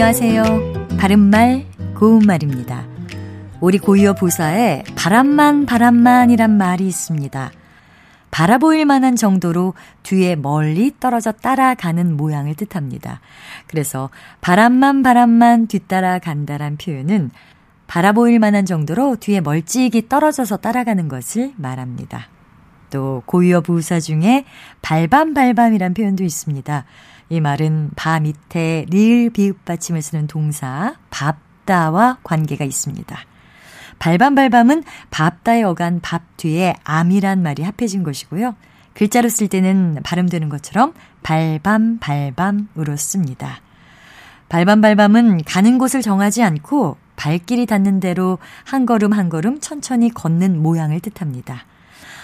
안녕하세요. 바른말, 고운말입니다. 우리 고유어 부사에 바람만 바람만이란 말이 있습니다. 바라보일 만한 정도로 뒤에 멀리 떨어져 따라가는 모양을 뜻합니다. 그래서 바람만 바람만 뒤따라 간다란 표현은 바라보일 만한 정도로 뒤에 멀찍이 떨어져서 따라가는 것을 말합니다. 또 고유어 부사 중에 발밤발밤이란 표현도 있습니다. 이 말은 바 밑에 리을 비읍 받침을 쓰는 동사 밥다와 관계가 있습니다. 발밤발밤은 밥다에 어간 밥 뒤에 암이란 말이 합해진 것이고요. 글자로 쓸 때는 발음되는 것처럼 발밤발밤으로 씁니다. 발밤발밤은 가는 곳을 정하지 않고 발길이 닿는 대로 한 걸음 한 걸음 천천히 걷는 모양을 뜻합니다.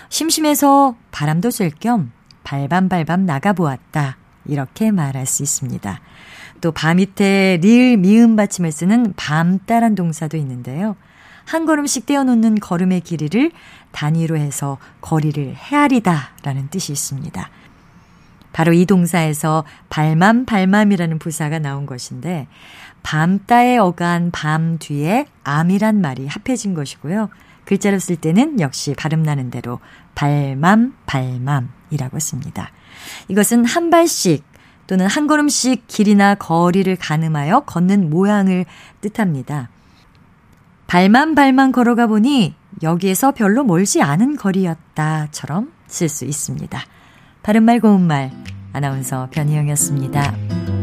심심해서 바람도 쐴 겸 발밤발밤 나가보았다. 이렇게 말할 수 있습니다. 또 밤 밑에 리을 미음 받침을 쓰는 밤따란 동사도 있는데요. 한 걸음씩 떼어놓는 걸음의 길이를 단위로 해서 거리를 헤아리다 라는 뜻이 있습니다. 바로 이 동사에서 발맘 발맘이라는 부사가 나온 것인데 밤따에 어간 밤 뒤에 암이란 말이 합해진 것이고요. 글자로 쓸 때는 역시 발음 나는 대로 발맘 발맘이라고 씁니다. 이것은 한 발씩 또는 한 걸음씩 길이나 거리를 가늠하여 걷는 모양을 뜻합니다. 발만 발만 걸어가 보니 여기에서 별로 멀지 않은 거리였다처럼 쓸 수 있습니다. 바른말 고운말 아나운서 변희영이었습니다.